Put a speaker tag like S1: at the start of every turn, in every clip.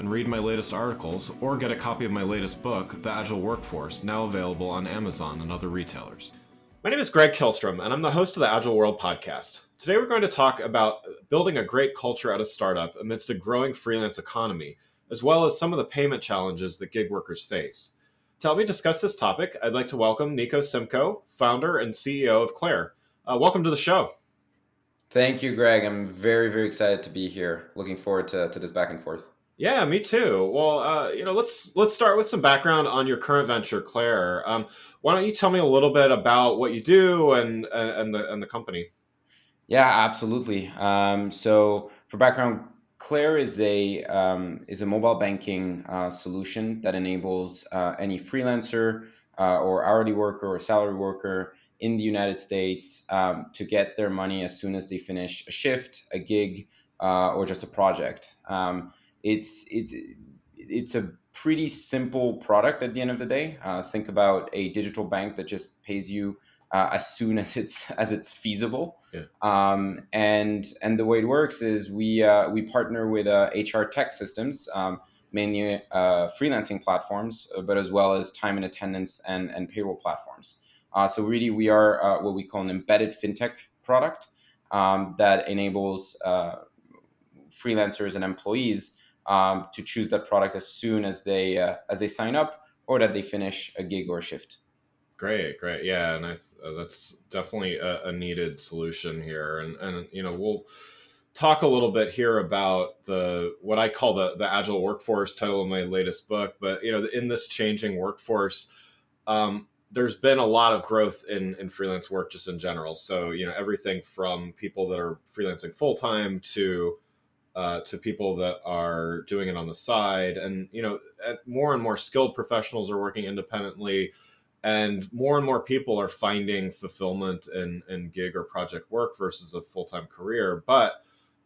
S1: and read my latest articles or get a copy of my latest book, The Agile Workforce, now available on Amazon and other retailers. My name is Greg Kihlstrom, and I'm the host of the Agile World podcast. Today, we're going to talk about building a great culture at a startup amidst a growing freelance economy, as well as some of the payment challenges that gig workers face. To help me discuss this topic, I'd like to welcome Nico Simko, founder and CEO of Clair. Uh, welcome to the show.
S2: Thank you, Greg. I'm very, very excited to be here. Looking forward to, to this back and forth.
S1: Yeah, me too. Well, uh, you know, let's let's start with some background on your current venture, Clair. Um, why don't you tell me a little bit about what you do and and the and the company?
S2: Yeah, absolutely. Um, so, for background, Clair is a um, is a mobile banking uh, solution that enables uh, any freelancer uh, or hourly worker or salary worker in the United States um, to get their money as soon as they finish a shift, a gig, uh, or just a project. Um, it's it's it's a pretty simple product at the end of the day. Uh, think about a digital bank that just pays you uh, as soon as it's as it's feasible. Yeah. Um, and and the way it works is we uh, we partner with HR tech systems, um, mainly uh, freelancing platforms, uh, but as well as time and attendance and and payroll platforms. so really, we are what we call an embedded fintech product um, that enables freelancers and employees um, to choose that product as soon as they uh, as they sign up or that they finish a gig or a shift.
S1: Great, great, yeah, and I uh, that's definitely a, a, needed solution here, and and you know we'll talk a little bit here about the what I call the the agile workforce title of my latest book, but you know in this changing workforce. Um, there's been a lot of growth in, in freelance work just in general. So, you know, everything from people that are freelancing full time to uh, to people that are doing it on the side. And you know more and more skilled professionals are working independently and more and more people are finding fulfillment in, in gig or project work versus a full-time career. But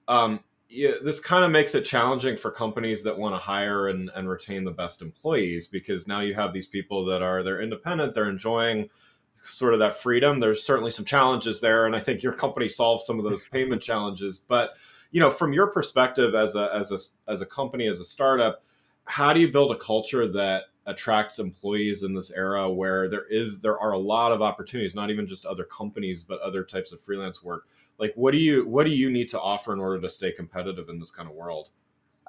S1: um, yeah, this kind of makes it challenging for companies that want to hire and, and retain the best employees because now you have these people that are they're independent they're enjoying sort of that freedom. There's certainly some challenges there and i think your company solves some of those payment challenges. But you know, from your perspective as a as a as a company as a startup, how do you build a culture that attracts employees in this era where there is there are a lot of opportunities, not even just other companies, but other types of freelance work. Like, what do you what do you need to offer in order to stay competitive in this kind of world?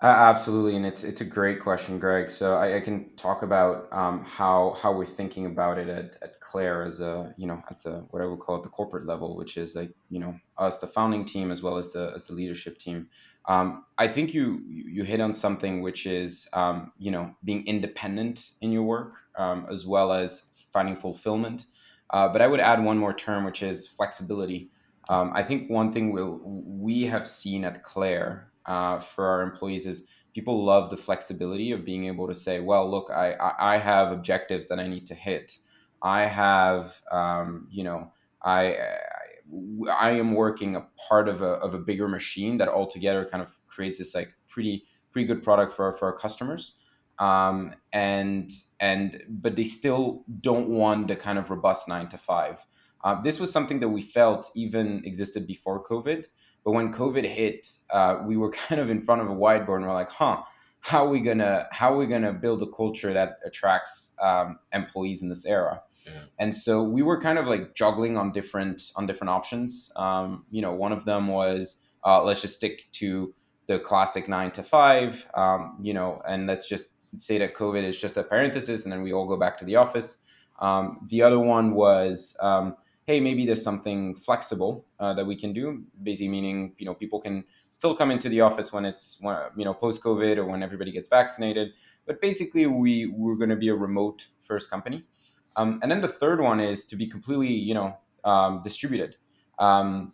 S2: Uh, absolutely, and it's it's a great question, Greg. So I, I can talk about um, how how we're thinking about it at, at Clair as a you know at the what I would call it the corporate level, which is like you know us the founding team as well as the as the leadership team. Um, I think you you hit on something which is um, you know being independent in your work um, as well as finding fulfillment. Uh, but I would add one more term, which is flexibility. Um, I think one thing we'll, we have seen at Clair uh, for our employees is people love the flexibility of being able to say, well, look, I, I, have objectives that I need to hit. I have, um, you know, I, I, I am working a part of a, of a bigger machine that altogether kind of creates this like pretty pretty good product for for our customers. Um, and and but they still don't want the kind of robust nine to five. Uh, this was something that we felt even existed before COVID, but when COVID hit, uh, we were kind of in front of a whiteboard and we're like, huh, how are we gonna how are we gonna build a culture that attracts um, employees in this era? Yeah. And so we were kind of like juggling on different on different options. Um, you know, one of them was uh, let's just stick to the classic nine to five. Um, you know, and let's just say that COVID is just a parenthesis, and then we all go back to the office. Um, the other one was um, hey, maybe there's something flexible uh, that we can do. Basically, meaning you know people can still come into the office when it's you know post COVID or when everybody gets vaccinated. But basically, we we're going to be a remote first company. Um, and then the third one is to be completely you know um, distributed. Um,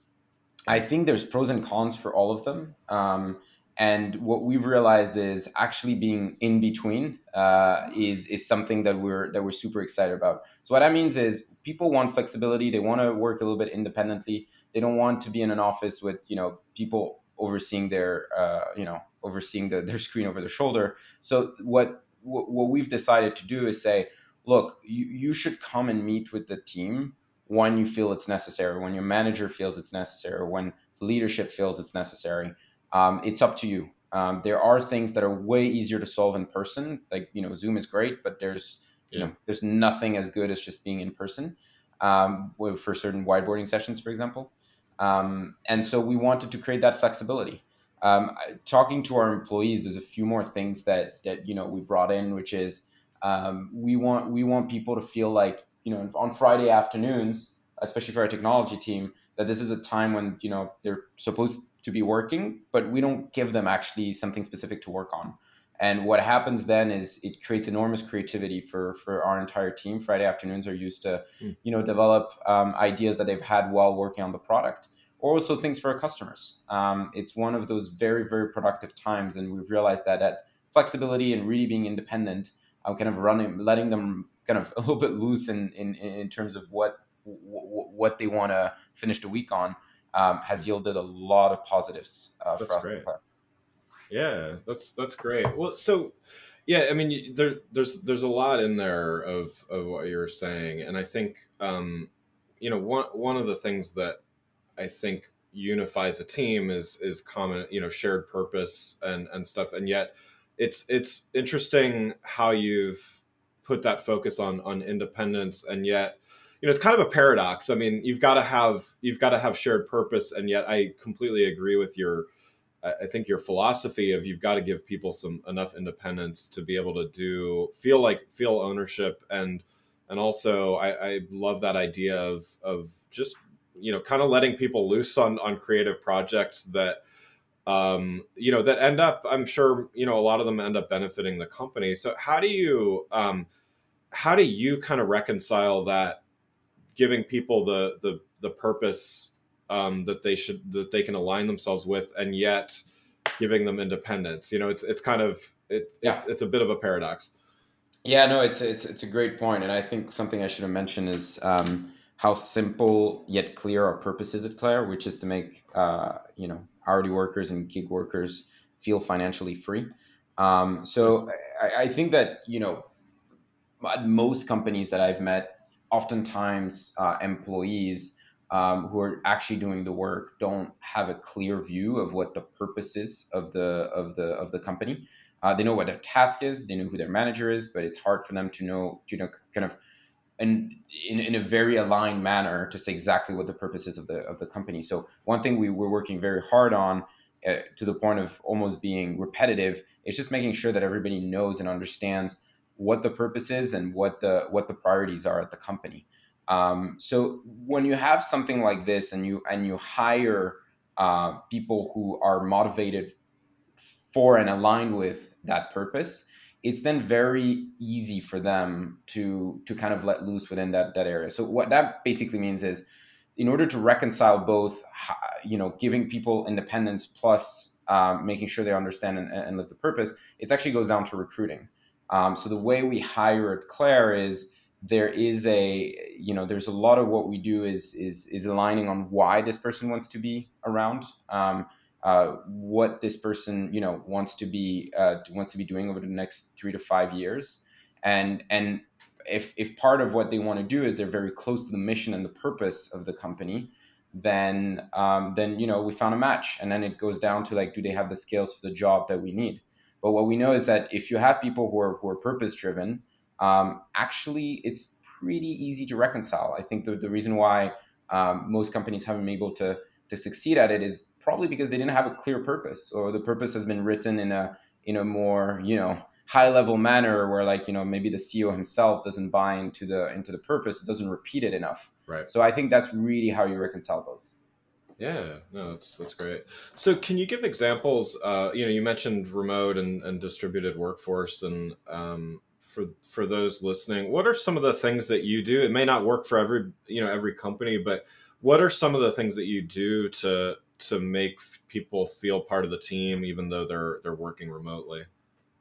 S2: I think there's pros and cons for all of them. Um, and what we've realized is actually being in between uh, is is something that we're that we're super excited about. So what that means is people want flexibility. They want to work a little bit independently. They don't want to be in an office with you know people overseeing their uh, you know overseeing the, their screen over their shoulder. So what what we've decided to do is say, look, you, you should come and meet with the team when you feel it's necessary, when your manager feels it's necessary, when leadership feels it's necessary um, it's up to you. Um, there are things that are way easier to solve in person. Like you know, Zoom is great, but there's yeah. you know there's nothing as good as just being in person um, for certain whiteboarding sessions, for example. Um, and so we wanted to create that flexibility. Um, talking to our employees, there's a few more things that that you know we brought in, which is um, we want we want people to feel like you know on Friday afternoons, especially for our technology team, that this is a time when you know they're supposed to be working, but we don't give them actually something specific to work on. And what happens then is it creates enormous creativity for for our entire team. Friday afternoons are used to, mm. you know, develop um, ideas that they've had while working on the product, or also things for our customers. Um, it's one of those very very productive times, and we've realized that that flexibility and really being independent, uh, kind of running, letting them kind of a little bit loose in in, in terms of what what they want to finish the week on um, has yielded a lot of positives uh, for us. Great.
S1: Yeah, that's that's great. Well, so yeah, I mean, there there's there's a lot in there of of what you're saying, and I think um, you know one one of the things that I think unifies a team is is common, you know, shared purpose and and stuff, and yet it's it's interesting how you've put that focus on on independence, and yet you know it's kind of a paradox. I mean you've got to have you've got to have shared purpose and yet i completely agree with your i think your philosophy of you've got to give people some enough independence to be able to do feel like feel ownership and and also i, I love that idea of of just you know kind of letting people loose on on creative projects that um you know that end up i'm sure you know a lot of them end up benefiting the company. So how do you um how do you kind of reconcile that giving people the the the purpose um, that they should that they can align themselves with, and yet giving them independence. You know, it's it's kind of it's yeah. it's, it's a bit of a paradox.
S2: Yeah, no, it's it's it's a great point, and I think something I should have mentioned is um, how simple yet clear our purpose is at Clair, which is to make uh, you know hourly workers and gig workers feel financially free. Um, so I, I think that you know most companies that I've met oftentimes uh, employees um, who are actually doing the work don't have a clear view of what the purpose is of the of the of the company. Uh, they know what their task is, they know who their manager is, but it's hard for them to know, you know, kind of, and in, in a very aligned manner to say exactly what the purpose is of the of the company. So one thing we were working very hard on, uh, to the point of almost being repetitive, is just making sure that everybody knows and understands what the purpose is and what the what the priorities are at the company. Um, so when you have something like this and you and you hire uh, people who are motivated for and aligned with that purpose, it's then very easy for them to to kind of let loose within that that area. So what that basically means is, in order to reconcile both, you know, giving people independence plus um, making sure they understand and, and live the purpose, it actually goes down to recruiting. Um, so the way we hire at Clair is there is a you know there's a lot of what we do is is is aligning on why this person wants to be around. Um, uh, what this person you know wants to be uh, wants to be doing over the next three to five years and and if if part of what they want to do is they're very close to the mission and the purpose of the company then um, then you know we found a match and then it goes down to like do they have the skills for the job that we need but what we know is that if you have people who are who are purpose driven, um, actually it's pretty easy to reconcile. I think the, the reason why um, most companies haven't been able to to succeed at it is probably because they didn't have a clear purpose, or the purpose has been written in a in a more you know high level manner where like you know maybe the CEO himself doesn't buy into the into the purpose, doesn't repeat it enough.
S1: Right.
S2: So I think that's really how you reconcile both.
S1: Yeah, no, that's that's great. So, can you give examples? Uh, you know, you mentioned remote and, and distributed workforce, and um, for for those listening, what are some of the things that you do? It may not work for every you know every company, but what are some of the things that you do to to make people feel part of the team even though they're they're working remotely?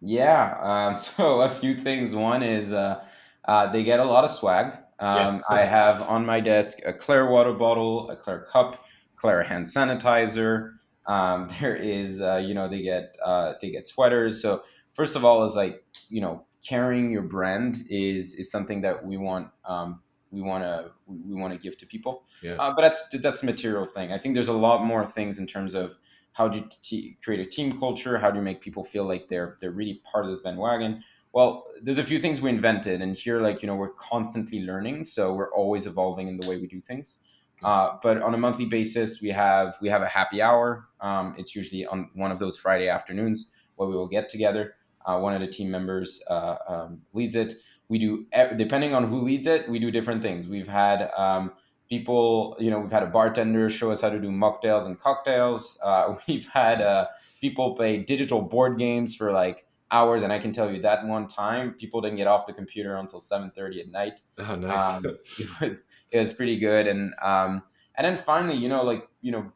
S2: Yeah, um, so a few things. One is uh, uh, they get a lot of swag. Um, yeah. I have on my desk a clear water bottle, a clear cup, Clair hand sanitizer. Um, there is, uh, you know, they get uh, they get sweaters. So first of all, is like you know, carrying your brand is is something that we want um, we want to we want to give to people. Yeah. Uh, but that's that's a material thing. I think there's a lot more things in terms of how do you t- create a team culture? How do you make people feel like they're they're really part of this bandwagon? Well, there's a few things we invented, and here, like you know, we're constantly learning, so we're always evolving in the way we do things. Uh, but on a monthly basis, we have we have a happy hour. Um, it's usually on one of those Friday afternoons where we will get together. Uh, one of the team members uh, um, leads it. We do depending on who leads it, we do different things. We've had um, people, you know, we've had a bartender show us how to do mocktails and cocktails. Uh, we've had uh, people play digital board games for like hours, and I can tell you that one time people didn't get off the computer until 7:30 at night.
S1: Oh, nice. Um,
S2: it was it was pretty good, and um, and then finally, you know, like you know,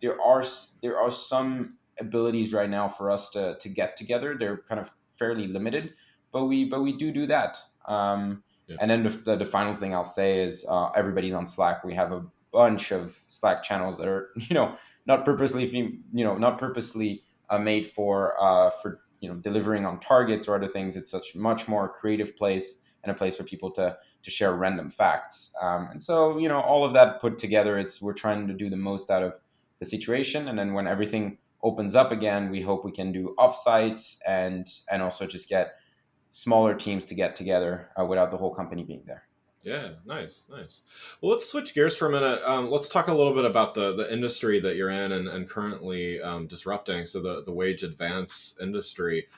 S2: there are there are some abilities right now for us to to get together. They're kind of fairly limited, but we but we do do that. Um, yeah. And then the, the, final thing I'll say is uh, everybody's on Slack. We have a bunch of Slack channels that are you know not purposely you know not purposely uh, made for uh, for you know delivering on targets or other things. It's such much more creative place and a place for people to to share random facts. Um, and so you know all of that put together, it's we're trying to do the most out of the situation. And then when everything opens up again, we hope we can do offsites and and also just get smaller teams to get together uh, without the whole company being there.
S1: Yeah, nice, nice. Well, let's switch gears for a minute. Um, let's talk a little bit about the the industry that you're in and, and currently um, disrupting. So the the wage advance industry.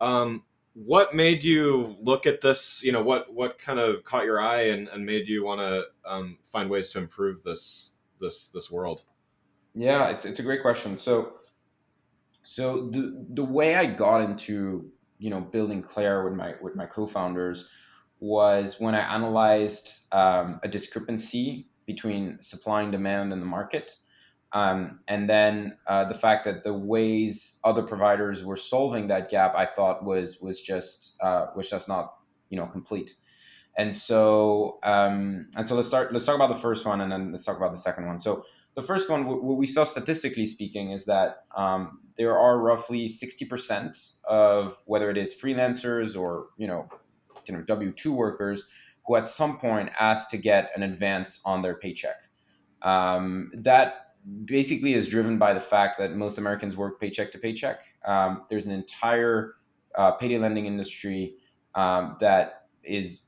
S1: Um, what made you look at this? You know, what what kind of caught your eye and, and made you want to um, find ways to improve this this this world?
S2: Yeah, it's it's a great question. So so the the way I got into you know building Clair with my with my co-founders was when I analyzed um, a discrepancy between supply and demand in the market. Um, and then uh, the fact that the ways other providers were solving that gap, I thought was was just uh, was just not you know complete. And so um, and so let's start let's talk about the first one and then let's talk about the second one. So the first one, what we saw statistically speaking, is that um, there are roughly 60% of whether it is freelancers or you know, you know W two workers who at some point ask to get an advance on their paycheck. Um, that basically is driven by the fact that most Americans work paycheck to paycheck. Um, there's an entire uh, payday lending industry um, that is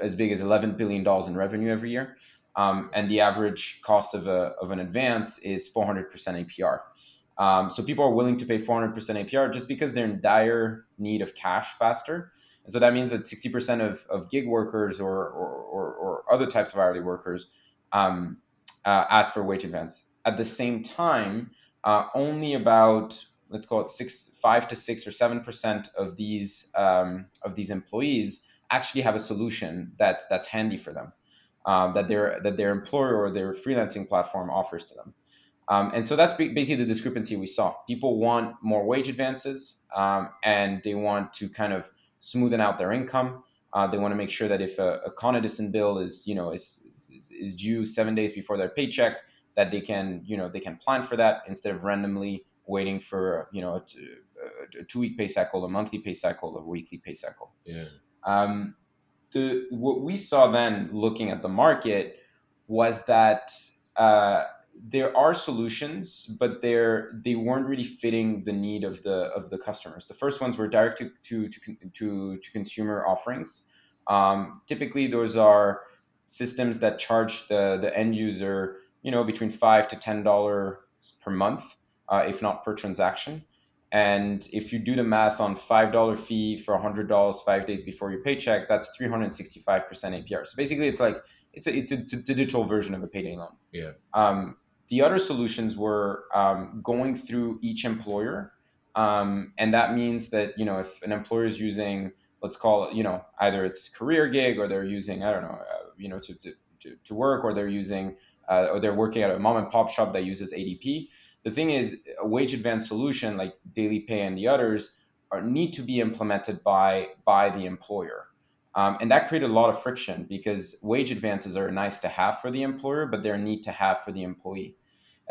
S2: as big as 11 billion dollars in revenue every year um, and the average cost of, a, of an advance is 400% APR. Um, so people are willing to pay 400% APR just because they're in dire need of cash faster. And so that means that 60% of, of gig workers or, or, or, or other types of hourly workers um, uh, ask for wage advance. At the same time, uh, only about let's call it six, five to six or seven percent of these um, of these employees actually have a solution that's that's handy for them um, that their that their employer or their freelancing platform offers to them. Um, and so that's basically the discrepancy we saw. People want more wage advances, um, and they want to kind of smoothen out their income. Uh, they want to make sure that if a, a Con Edison bill is, you know, is, is, is due seven days before their paycheck, that they can, you know, they can plan for that instead of randomly waiting for, you know, a, a two-week pay cycle, a monthly pay cycle, a weekly pay cycle.
S1: Yeah.
S2: Um, the what we saw then looking at the market was that uh, there are solutions, but they're they weren't really fitting the need of the of the customers. The first ones were direct to to to, to, to consumer offerings. Um, typically, those are systems that charge the the end user, you know, between five to ten dollars per month, uh, if not per transaction. And if you do the math on $5 fee for $100 five days before your paycheck, that's 365% APR. So basically, it's like it's a, it's a, it's a digital version of a payday loan.
S1: Yeah.
S2: Um, the other solutions were um, going through each employer. Um, and that means that, you know, if an employer is using, let's call it, you know, either it's CareerGig or they're using, I don't know, uh, you know, to, to, to, to work or they're using, uh, or they're working at a mom and pop shop that uses ADP the thing is, a wage advance solution like Daily Pay and the others are, need to be implemented by by the employer. Um, and that created a lot of friction because wage advances are nice to have for the employer, but they're need to have for the employee.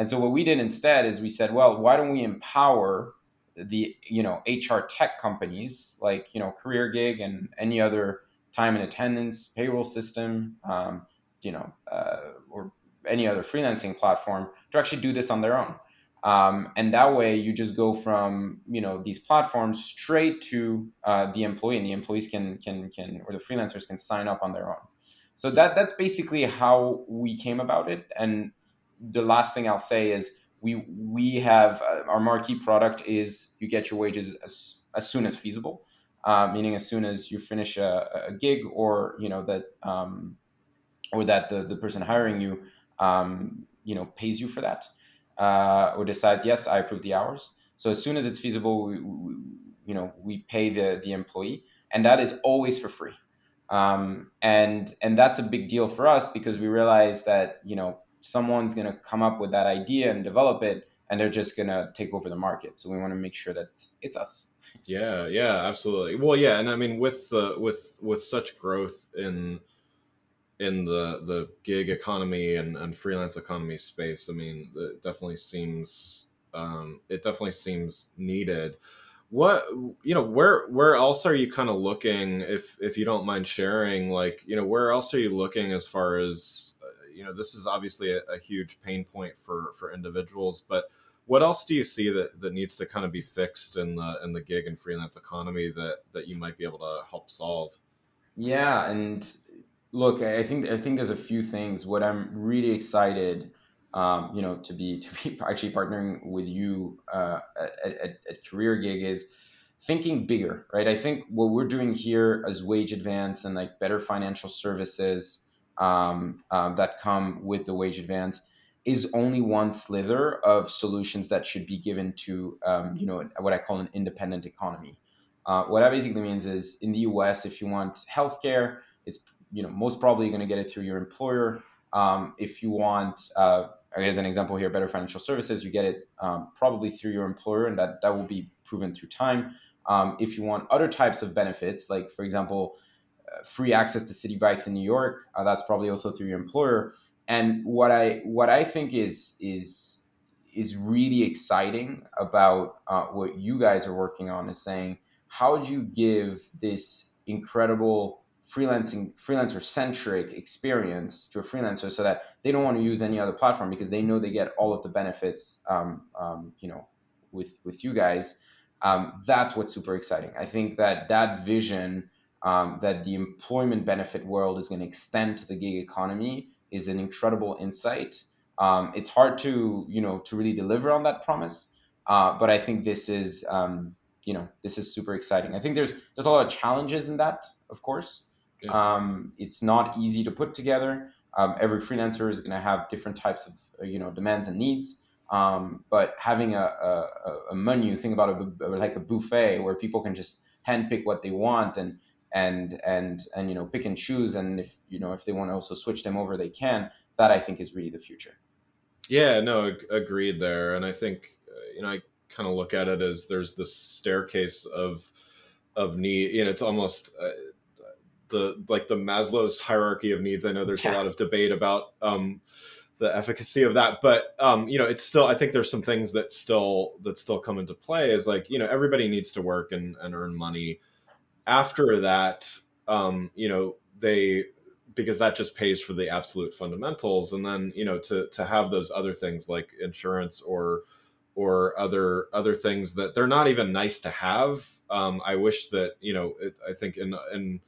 S2: And so what we did instead is we said, well, why don't we empower the you know HR tech companies like you know CareerGig and any other time and attendance payroll system, um, you know, uh, or any other freelancing platform to actually do this on their own. Um, and that way you just go from you know these platforms straight to uh, the employee and the employees can can can or the freelancers can sign up on their own so that that's basically how we came about it and the last thing i'll say is we we have uh, our marquee product is you get your wages as, as soon as feasible uh, meaning as soon as you finish a, a gig or you know that um, or that the, the person hiring you um, you know pays you for that uh, or decides yes I approve the hours. So as soon as it's feasible we, we, you know we pay the the employee and that is always for free. Um, and and that's a big deal for us because we realize that you know someone's going to come up with that idea and develop it and they're just going to take over the market. So we want to make sure that it's us.
S1: Yeah yeah absolutely. Well yeah and i mean with the with with such growth in in the the gig economy and, and freelance economy space i mean it definitely seems um, it definitely seems needed. What you know where where else are you kind of looking if if you don't mind sharing like you know where else are you looking as far as you know this is obviously a, a, huge pain point for for individuals but what else do you see that that needs to kind of be fixed in the in the gig and freelance economy that that you might be able to help solve?
S2: Yeah and look i think i think there's a few things. What i'm really excited um, you know to be to be actually partnering with you uh, at, at, at CareerGig is thinking bigger right? I think what we're doing here as wage advance and like better financial services um, uh, that come with the wage advance is only one slither of solutions that should be given to um, you know what I call an independent economy. Uh, what that basically means is in the U.S., if you want healthcare, it's you know most probably going to get it through your employer. Um, if you want, uh, as an example here, better financial services, you get it um, probably through your employer, and that that will be proven through time. Um, if you want other types of benefits, like for example, free access to city bikes in New York. Uh, that's probably also through your employer. And what I what I think is is is really exciting about uh, what you guys are working on is saying how do you give this incredible freelancing freelancer centric experience to a freelancer so that they don't want to use any other platform because they know they get all of the benefits um, um, you know with with you guys um, that's what's super exciting i think that that vision um, that the employment benefit world is going to extend to the gig economy is an incredible insight. Um, it's hard to you know to really deliver on that promise, uh, but I think this is um, you know this is super exciting. I think there's there's a lot of challenges in that, of course. Um, it's not easy to put together. Um, every freelancer is going to have different types of you know demands and needs. Um, but having a, a, a menu, think about it like a buffet where people can just handpick what they want and and and and you know pick and choose and if you know if they want to also switch them over they can. That i think is really the future.
S1: Yeah no agreed there. And i think uh, you know i kind of look at it as there's this staircase of of need you know it's almost uh, the like the maslow's hierarchy of needs. I know there's yeah. a lot of debate about um the efficacy of that but um you know it's still i think there's some things that still that still come into play is like you know everybody needs to work and, and earn money after that, um, you know, they because that just pays for the absolute fundamentals, and then you know to to have those other things like insurance or or other other things that they're not even nice to have. Um, I wish that you know it, I think in in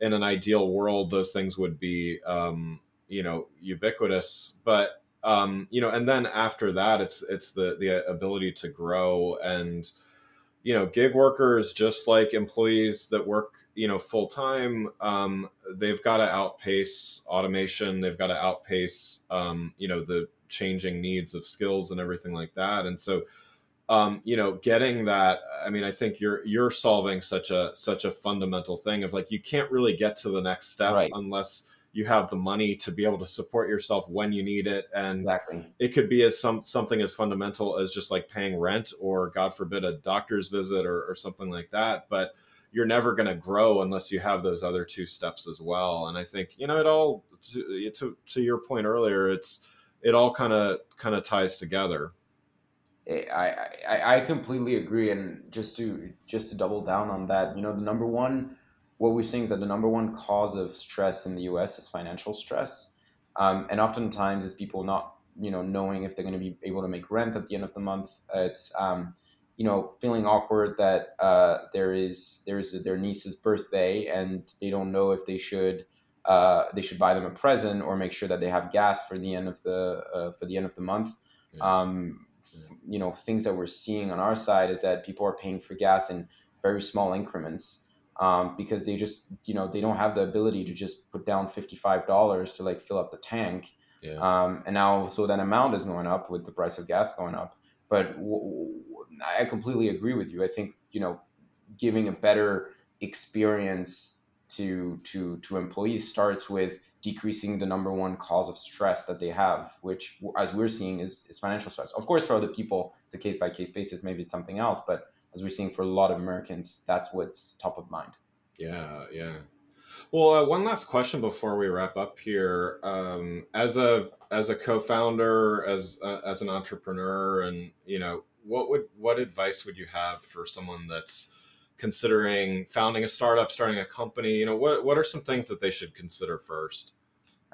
S1: in an ideal world those things would be um, you know ubiquitous, but um, you know, and then after that, it's it's the the ability to grow and you know gig workers just like employees that work you know full time um, they've got to outpace automation they've got to outpace um, you know the changing needs of skills and everything like that and so um, you know getting that i mean i think you're you're solving such a such a fundamental thing of like you can't really get to the next step right. unless you have the money to be able to support yourself when you need it. And
S2: exactly.
S1: it could be as some something as fundamental as just like paying rent or god forbid a doctor's visit or, or something like that. But you're never going to grow unless you have those other two steps as well. And i think you know it all to to, to your point earlier it's it all kind of kind of ties together eh,
S2: I, I I completely agree, and just to just to double down on that, you know, the number one what we're seeing is that the number one cause of stress in the U.S. is financial stress, um, and oftentimes it's people not you know knowing if they're going to be able to make rent at the end of the month. Uh, it's um, you know feeling awkward that uh, there is there is their niece's birthday and they don't know if they should uh, they should buy them a present or make sure that they have gas for the end of the uh, for the end of the month. Yeah. Um, you know things that we're seeing on our side is that people are paying for gas in very small increments um, because they just you know they don't have the ability to just put down $55 to like fill up the tank. Yeah. um, and now so that amount is going up with the price of gas going up. But w- w- i completely agree with you. I think you know giving a better experience to to to employees starts with decreasing the number one cause of stress that they have which as we're seeing is, is financial stress. Of course for other people it's a case by case basis maybe it's something else but as we're seeing for a lot of Americans, that's what's top of mind.
S1: Yeah, yeah. Well, uh, one last question before we wrap up here. Um, as a as a co-founder, as uh, as an entrepreneur, and you know, what would what advice would you have for someone that's considering founding a startup, starting a company? You know, what what are some things that they should consider first?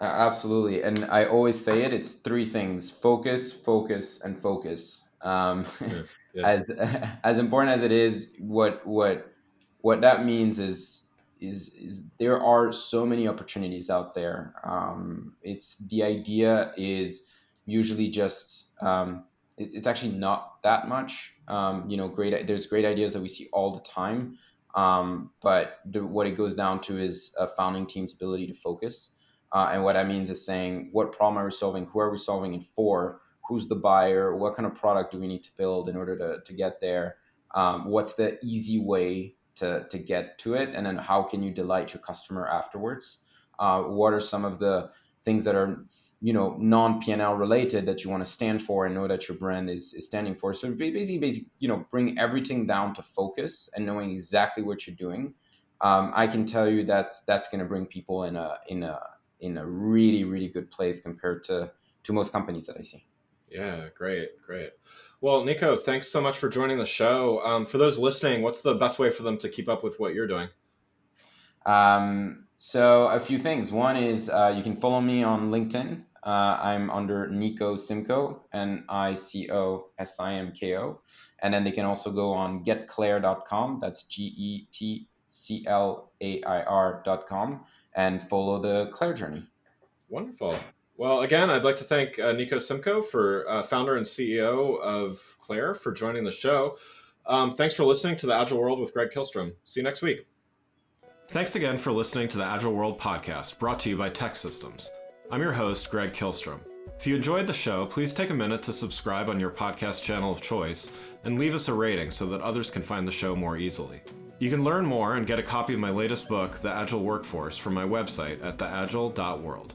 S2: Uh, absolutely, and I always say it. It's three things: focus, focus, and focus. Um, yeah as as important as it is, what what what that means is is is there are so many opportunities out there. Um, it's the idea is usually just um, it's, it's actually not that much. Um, you know, great there's great ideas that we see all the time, um, but the, what it goes down to is a founding team's ability to focus. Uh, and what that means is saying what problem are we solving, who are we solving it for, who's the buyer, what kind of product do we need to build in order to, to get there, um, what's the easy way to, to get to it, and then how can you delight your customer afterwards? Uh, what are some of the things that are you know non P&L related that you want to stand for and know that your brand is, is standing for. So basically, basically, you know, bring everything down to focus and knowing exactly what you're doing. Um, I can tell you that's that's going to bring people in a in a in a really really good place compared to to most companies that I see.
S1: Yeah, great, great. Well, Nico, thanks so much for joining the show. Um, for those listening, what's the best way for them to keep up with what you're doing?
S2: Um, so a few things. One is uh, you can follow me on LinkedIn. Uh, I'm under Nico Simko, N I C O S I M K O. And then they can also go on getclair.com. That's G E T C L A I R.com and follow the Clair journey.
S1: Wonderful. Well, again, I'd like to thank uh, Nico Simko, for uh, founder and CEO of Clair for joining the show. Um, thanks for listening to the Agile World with Greg Kihlstrom. See you next week. Thanks again for listening to the Agile World podcast, brought to you by TEKsystems. I'm your host, Greg Kihlstrom. If you enjoyed the show, please take a minute to subscribe on your podcast channel of choice and leave us a rating so that others can find the show more easily. You can learn more and get a copy of my latest book, The Agile Workforce, from my website at theagile.world.